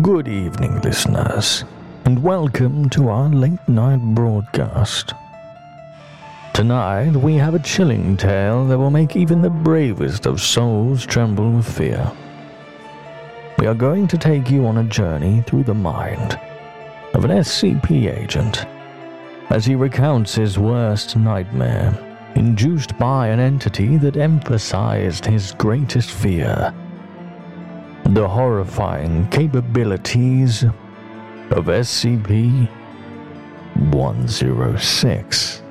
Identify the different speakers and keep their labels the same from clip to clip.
Speaker 1: Good evening, listeners, and welcome to our late night broadcast. Tonight, we have a chilling tale that will make even the bravest of souls tremble with fear. We are going to take you on a journey through the mind of an SCP agent as he recounts his worst nightmare, induced by an entity that emphasized his greatest fear the horrifying capabilities of SCP 106.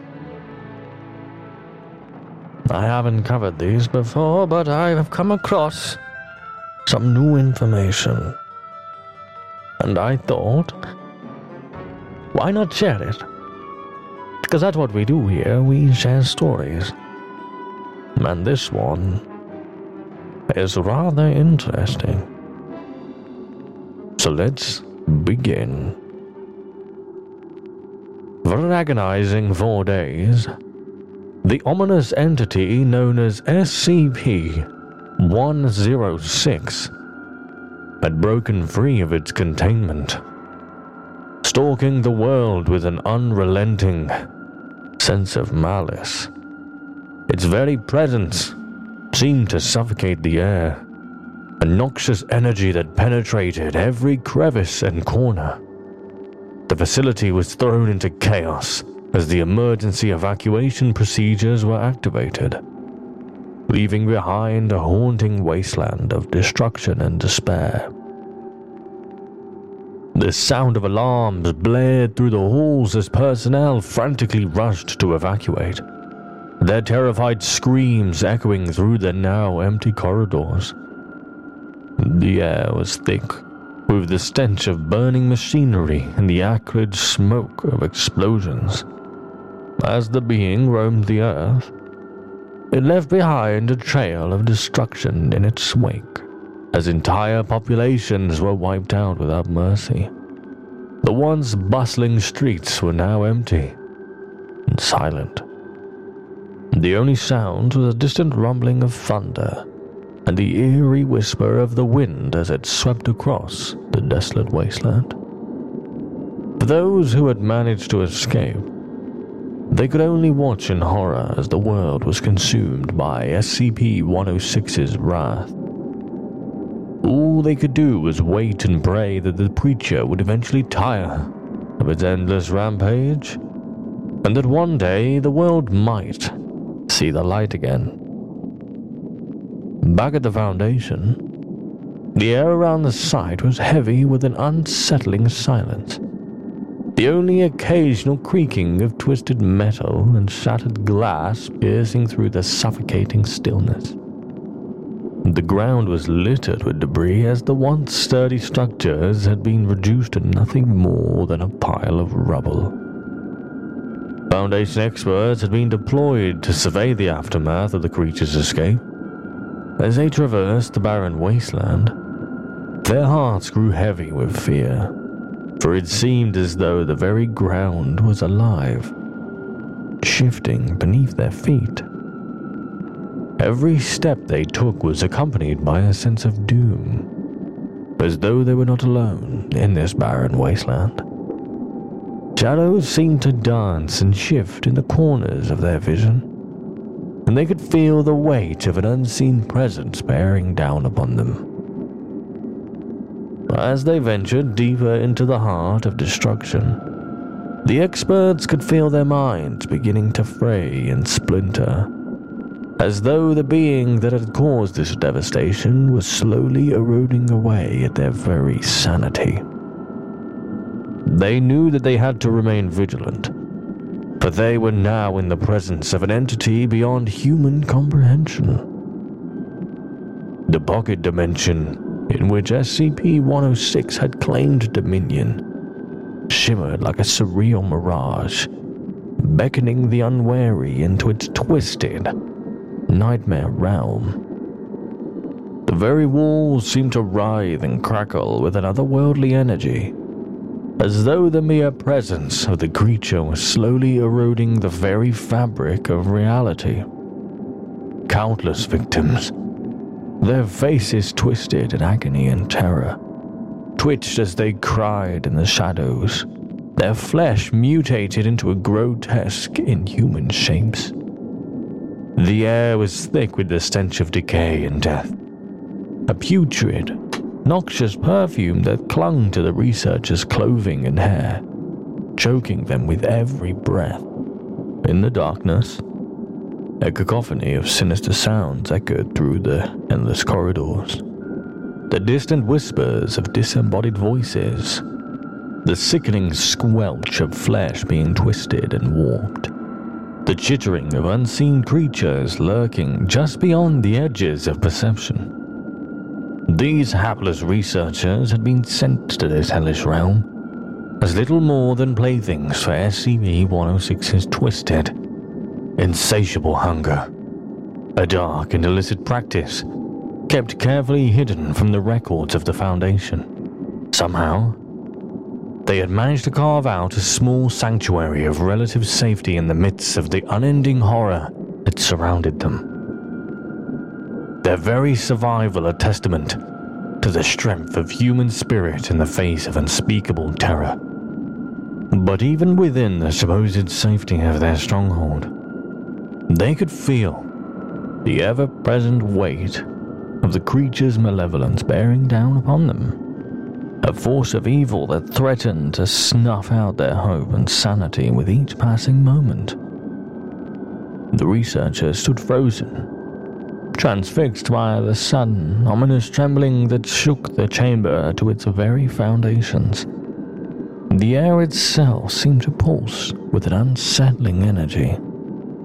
Speaker 1: I haven't covered these before, but I have come across some new information. And I thought, why not share it? Because that's what we do here, we share stories. And this one is rather interesting. So let's begin. For agonizing four days, the ominous entity known as SCP 106 had broken free of its containment, stalking the world with an unrelenting sense of malice. Its very presence seemed to suffocate the air, a noxious energy that penetrated every crevice and corner. The facility was thrown into chaos as the emergency evacuation procedures were activated, leaving behind a haunting wasteland of destruction and despair. The sound of alarms blared through the halls as personnel frantically rushed to evacuate their terrified screams echoing through the now empty corridors. The air was thick with the stench of burning machinery and the acrid smoke of explosions. As the being roamed the earth, it left behind a trail of destruction in its wake, as entire populations were wiped out without mercy. The once bustling streets were now empty and silent. The only sound was a distant rumbling of thunder and the eerie whisper of the wind as it swept across the desolate wasteland. For those who had managed to escape, they could only watch in horror as the world was consumed by SCP 106's wrath. All they could do was wait and pray that the creature would eventually tire of its endless rampage, and that one day the world might see the light again. Back at the Foundation, the air around the site was heavy with an unsettling silence. The only occasional creaking of twisted metal and shattered glass piercing through the suffocating stillness. The ground was littered with debris as the once sturdy structures had been reduced to nothing more than a pile of rubble. Foundation experts had been deployed to survey the aftermath of the creature's escape. As they traversed the barren wasteland, their hearts grew heavy with fear, for it seemed as though the very ground was alive, shifting beneath their feet. Every step they took was accompanied by a sense of doom, as though they were not alone in this barren wasteland. Shadows seemed to dance and shift in the corners of their vision, and they could feel the weight of an unseen presence bearing down upon them. As they ventured deeper into the heart of destruction, the experts could feel their minds beginning to fray and splinter, as though the being that had caused this devastation was slowly eroding away at their very sanity. They knew that they had to remain vigilant, but they were now in the presence of an entity beyond human comprehension. The pocket dimension in which SCP 106 had claimed dominion shimmered like a surreal mirage, beckoning the unwary into its twisted, nightmare realm. The very walls seemed to writhe and crackle with an otherworldly energy as though the mere presence of the creature was slowly eroding the very fabric of reality. Countless victims, their faces twisted in agony and terror, twitched as they cried in the shadows, their flesh mutated into grotesque, inhuman shapes. The air was thick with the stench of decay and death. A putrid, noxious perfume that clung to the researchers' clothing and hair, choking them with every breath. In the darkness, a cacophony of sinister sounds echoed through the endless corridors. The distant whispers of disembodied voices, the sickening squelch of flesh being twisted and warped, the chittering of unseen creatures lurking just beyond the edges of perception. These hapless researchers had been sent to this hellish realm as little more than playthings for SCP 106's twisted, insatiable hunger. A dark and illicit practice kept carefully hidden from the records of the Foundation. Somehow, they had managed to carve out a small sanctuary of relative safety in the midst of the unending horror that surrounded them. Their very survival a testament to the strength of human spirit in the face of unspeakable terror. But even within the supposed safety of their stronghold, they could feel the ever present weight of the creature's malevolence bearing down upon them. A force of evil that threatened to snuff out their hope and sanity with each passing moment. The researchers stood frozen, transfixed by the sudden, ominous trembling that shook the chamber to its very foundations. The air itself seemed to pulse with an unsettling energy,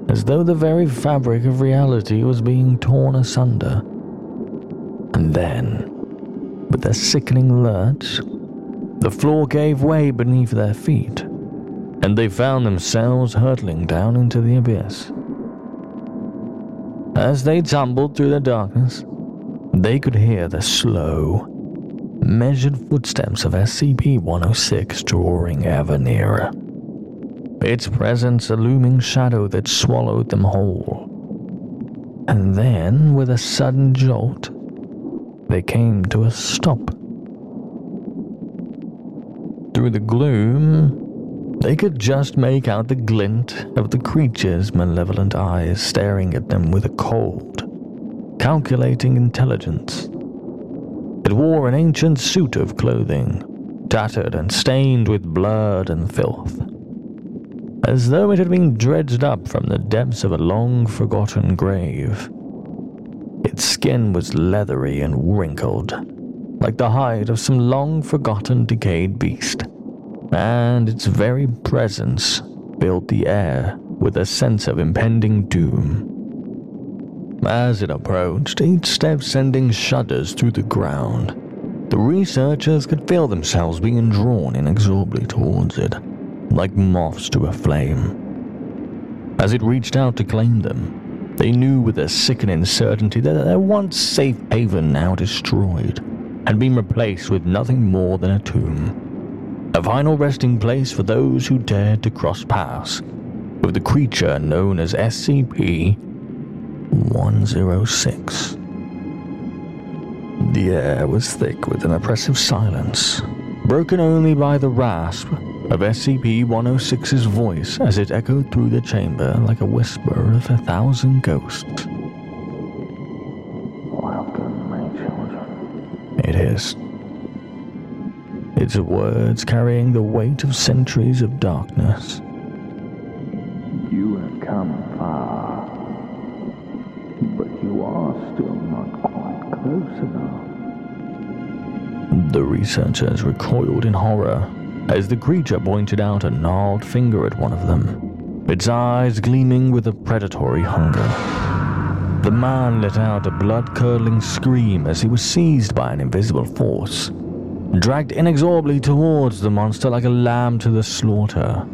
Speaker 1: as though the very fabric of reality was being torn asunder. And then, with a sickening lurch, the floor gave way beneath their feet, and they found themselves hurtling down into the abyss. As they tumbled through the darkness, they could hear the slow, measured footsteps of SCP 106 drawing ever nearer, its presence a looming shadow that swallowed them whole. And then, with a sudden jolt, they came to a stop. Through the gloom, they could just make out the glint of the creature's malevolent eyes staring at them with a cold, calculating intelligence. It wore an ancient suit of clothing, tattered and stained with blood and filth, as though it had been dredged up from the depths of a long forgotten grave. Its skin was leathery and wrinkled, like the hide of some long forgotten decayed beast and its very presence filled the air with a sense of impending doom. As it approached, each step sending shudders through the ground, the researchers could feel themselves being drawn inexorably towards it, like moths to a flame. As it reached out to claim them, they knew with a sickening certainty that their once safe haven, now destroyed, had been replaced with nothing more than a tomb a final resting place for those who dared to cross paths with the creature known as SCP 106. The air was thick with an oppressive silence, broken only by the rasp of SCP 106's voice as it echoed through the chamber like a whisper of a thousand ghosts.
Speaker 2: Welcome, my children.
Speaker 1: It hissed its words carrying the weight of centuries of darkness.
Speaker 2: You have come far, but you are still not quite close enough.
Speaker 1: The researchers recoiled in horror as the creature pointed out a gnarled finger at one of them, its eyes gleaming with a predatory hunger. The man let out a blood curdling scream as he was seized by an invisible force dragged inexorably towards the monster like a lamb to the slaughter.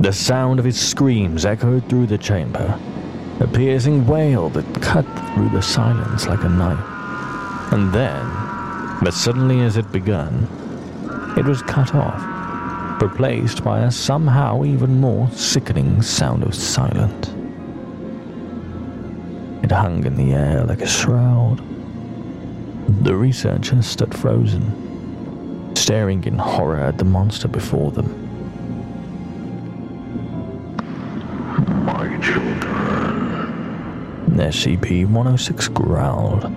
Speaker 1: The sound of his screams echoed through the chamber, a piercing wail that cut through the silence like a knife. And then, as suddenly as it began, it was cut off, replaced by a somehow even more sickening sound of silence. It hung in the air like a shroud, the researchers stood frozen, staring in horror at the monster before them.
Speaker 2: My children.
Speaker 1: SCP 106 growled,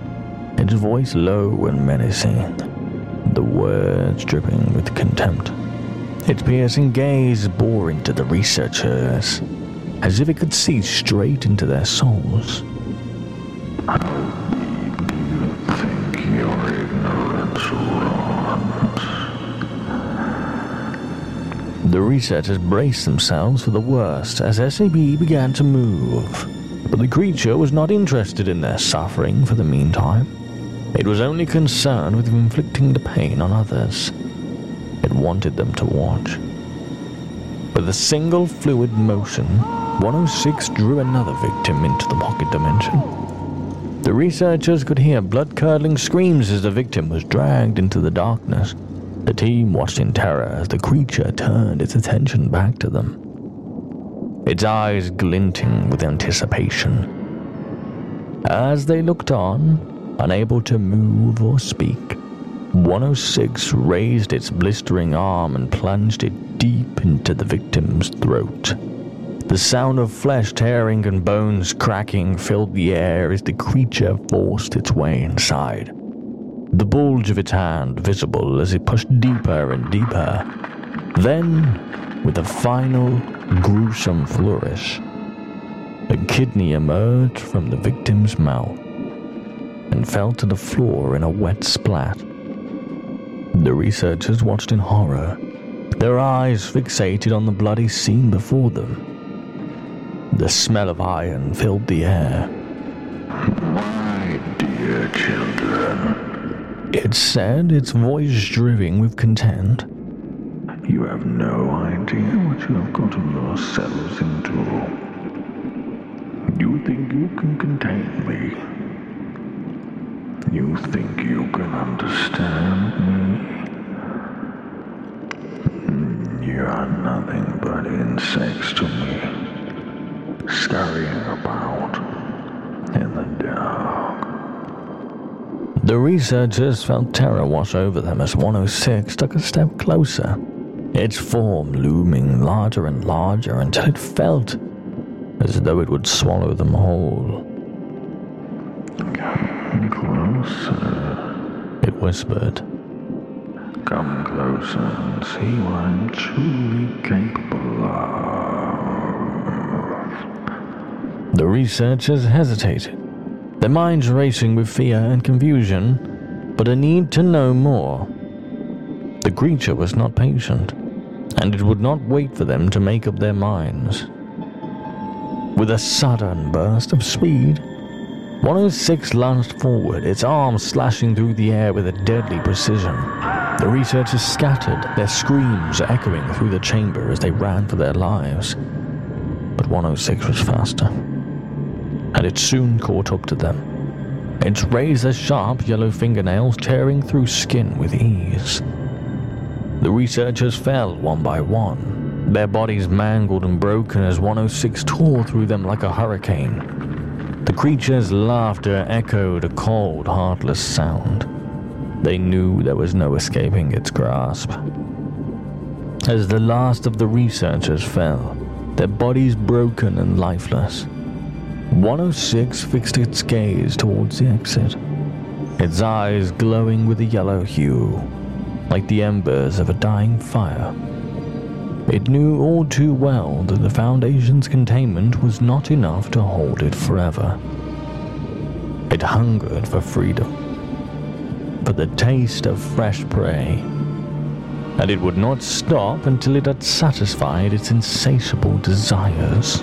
Speaker 1: its voice low and menacing, the words dripping with contempt. Its piercing gaze bore into the researchers, as if it could see straight into their souls. The researchers braced themselves for the worst as SAB began to move. But the creature was not interested in their suffering for the meantime. It was only concerned with inflicting the pain on others. It wanted them to watch. With a single fluid motion, 106 drew another victim into the pocket dimension. The researchers could hear blood curdling screams as the victim was dragged into the darkness. The team watched in terror as the creature turned its attention back to them, its eyes glinting with anticipation. As they looked on, unable to move or speak, 106 raised its blistering arm and plunged it deep into the victim's throat. The sound of flesh tearing and bones cracking filled the air as the creature forced its way inside. The bulge of its hand visible as it pushed deeper and deeper. Then, with a final gruesome flourish, a kidney emerged from the victim's mouth and fell to the floor in a wet splat. The researchers watched in horror, their eyes fixated on the bloody scene before them. The smell of iron filled the air.
Speaker 2: My dear children,
Speaker 1: It said, its voice dripping with content.
Speaker 2: you have no idea what you have gotten yourselves into. You think you can contain me? You think you can understand me? Mm, You are nothing but insects to me, scurrying about in the dark.
Speaker 1: The researchers felt terror wash over them as 106 took a step closer, its form looming larger and larger until it felt as though it would swallow them whole.
Speaker 2: Come closer.
Speaker 1: It whispered.
Speaker 2: Come closer and see what I'm truly capable of.
Speaker 1: The researchers hesitated, their minds racing with fear and confusion, but a need to know more. The creature was not patient, and it would not wait for them to make up their minds. With a sudden burst of speed, 106 lunged forward, its arms slashing through the air with a deadly precision. The researchers scattered, their screams echoing through the chamber as they ran for their lives. But 106 was faster, and it soon caught up to them, its razor sharp yellow fingernails tearing through skin with ease. The researchers fell one by one, their bodies mangled and broken as 106 tore through them like a hurricane. The creature's laughter echoed a cold, heartless sound. They knew there was no escaping its grasp. As the last of the researchers fell, their bodies broken and lifeless, 106 fixed its gaze towards the exit, its eyes glowing with a yellow hue, like the embers of a dying fire. It knew all too well that the Foundation's containment was not enough to hold it forever. It hungered for freedom, for the taste of fresh prey, and it would not stop until it had satisfied its insatiable desires.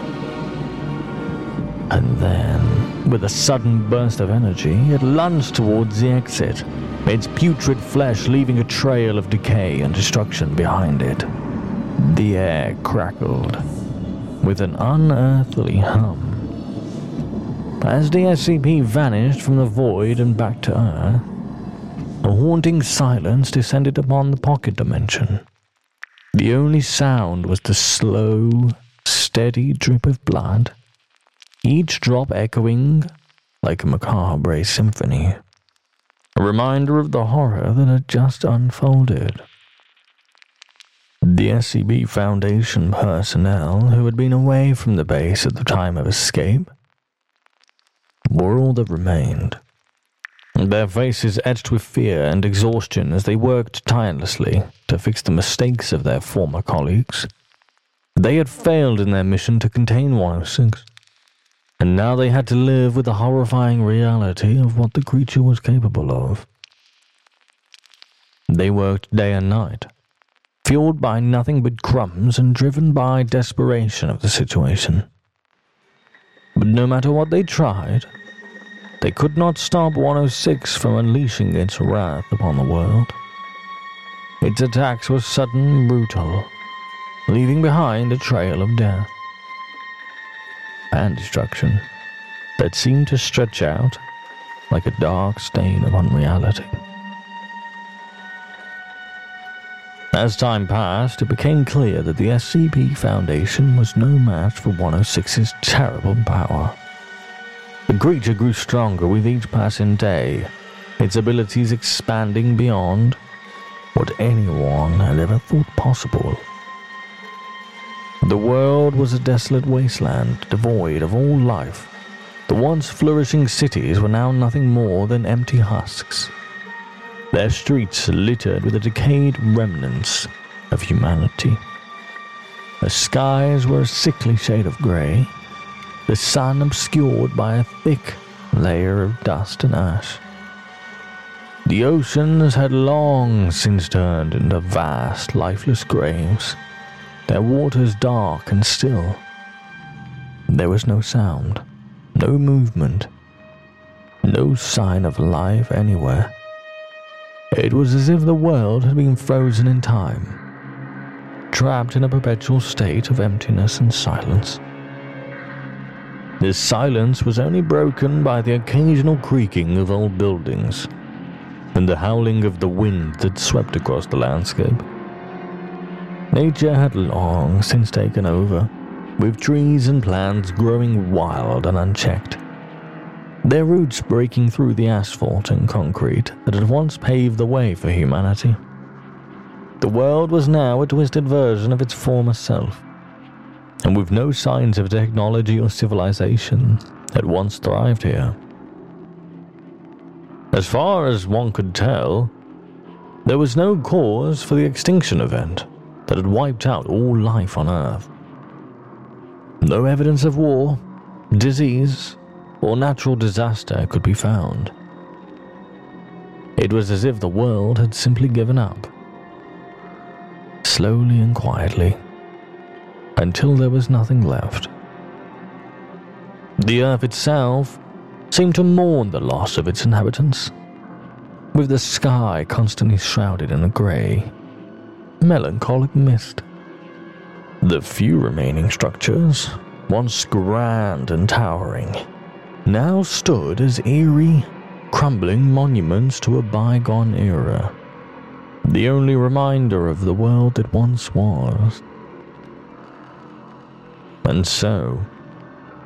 Speaker 1: And then, with a sudden burst of energy, it lunged towards the exit, its putrid flesh leaving a trail of decay and destruction behind it. The air crackled with an unearthly hum. As the SCP vanished from the void and back to Earth, a haunting silence descended upon the pocket dimension. The only sound was the slow, steady drip of blood, each drop echoing like a macabre symphony, a reminder of the horror that had just unfolded. The SCP Foundation personnel who had been away from the base at the time of escape were all that remained. Their faces etched with fear and exhaustion as they worked tirelessly to fix the mistakes of their former colleagues. They had failed in their mission to contain 106, and now they had to live with the horrifying reality of what the creature was capable of. They worked day and night, fueled by nothing but crumbs and driven by desperation of the situation. But no matter what they tried, they could not stop 106 from unleashing its wrath upon the world. Its attacks were sudden and brutal, leaving behind a trail of death and destruction that seemed to stretch out like a dark stain upon reality. As time passed, it became clear that the SCP Foundation was no match for 106's terrible power. The creature grew stronger with each passing day, its abilities expanding beyond what anyone had ever thought possible. The world was a desolate wasteland, devoid of all life. The once flourishing cities were now nothing more than empty husks, their streets littered with the decayed remnants of humanity. The skies were a sickly shade of grey, the sun obscured by a thick layer of dust and ash. The oceans had long since turned into vast, lifeless graves, their waters dark and still. There was no sound, no movement, no sign of life anywhere. It was as if the world had been frozen in time, trapped in a perpetual state of emptiness and silence. This silence was only broken by the occasional creaking of old buildings and the howling of the wind that swept across the landscape. Nature had long since taken over, with trees and plants growing wild and unchecked, their roots breaking through the asphalt and concrete that had once paved the way for humanity. The world was now a twisted version of its former self, and with no signs of technology or civilization that once thrived here. As far as one could tell, there was no cause for the extinction event that had wiped out all life on Earth. No evidence of war, disease, or natural disaster could be found. It was as if the world had simply given up. Slowly and quietly until there was nothing left. The earth itself seemed to mourn the loss of its inhabitants, with the sky constantly shrouded in a grey, melancholic mist. The few remaining structures, once grand and towering, now stood as eerie, crumbling monuments to a bygone era, the only reminder of the world that once was. And so,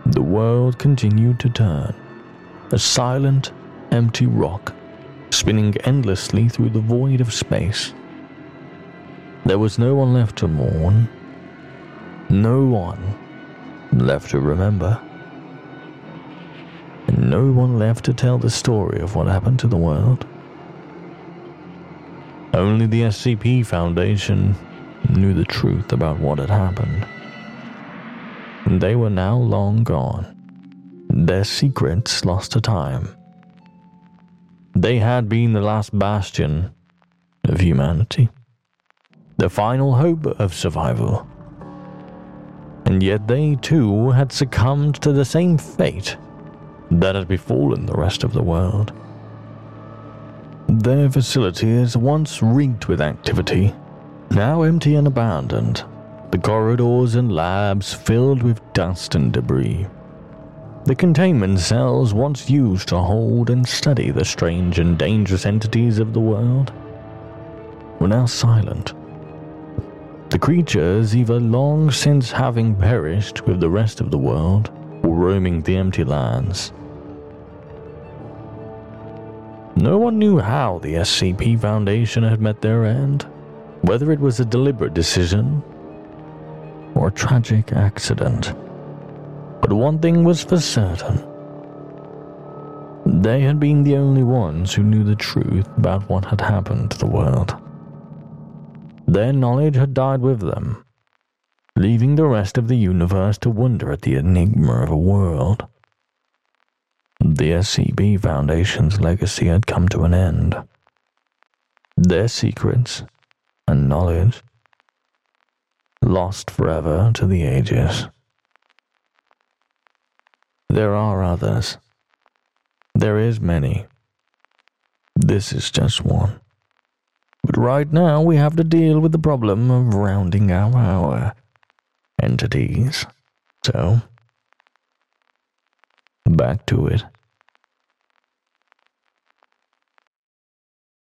Speaker 1: the world continued to turn, a silent, empty rock, spinning endlessly through the void of space. There was no one left to mourn, no one left to remember, and no one left to tell the story of what happened to the world. Only the SCP Foundation knew the truth about what had happened. And They were now long gone, their secrets lost to time. They had been the last bastion of humanity, the final hope of survival. And yet they too had succumbed to the same fate that had befallen the rest of the world. Their facilities, once reeked with activity, now empty and abandoned, the corridors and labs filled with dust and debris. The containment cells once used to hold and study the strange and dangerous entities of the world were now silent. The creatures, either long since having perished with the rest of the world, or roaming the empty lands. No one knew how the SCP Foundation had met their end whether it was a deliberate decision or a tragic accident. But one thing was for certain. They had been the only ones who knew the truth about what had happened to the world. Their knowledge had died with them, leaving the rest of the universe to wonder at the enigma of a world. The SCP Foundation's legacy had come to an end. Their secrets and knowledge lost forever to the ages. There are others. There is many. This is just one. But right now we have to deal with the problem of rounding out our uh, entities. So, back to it.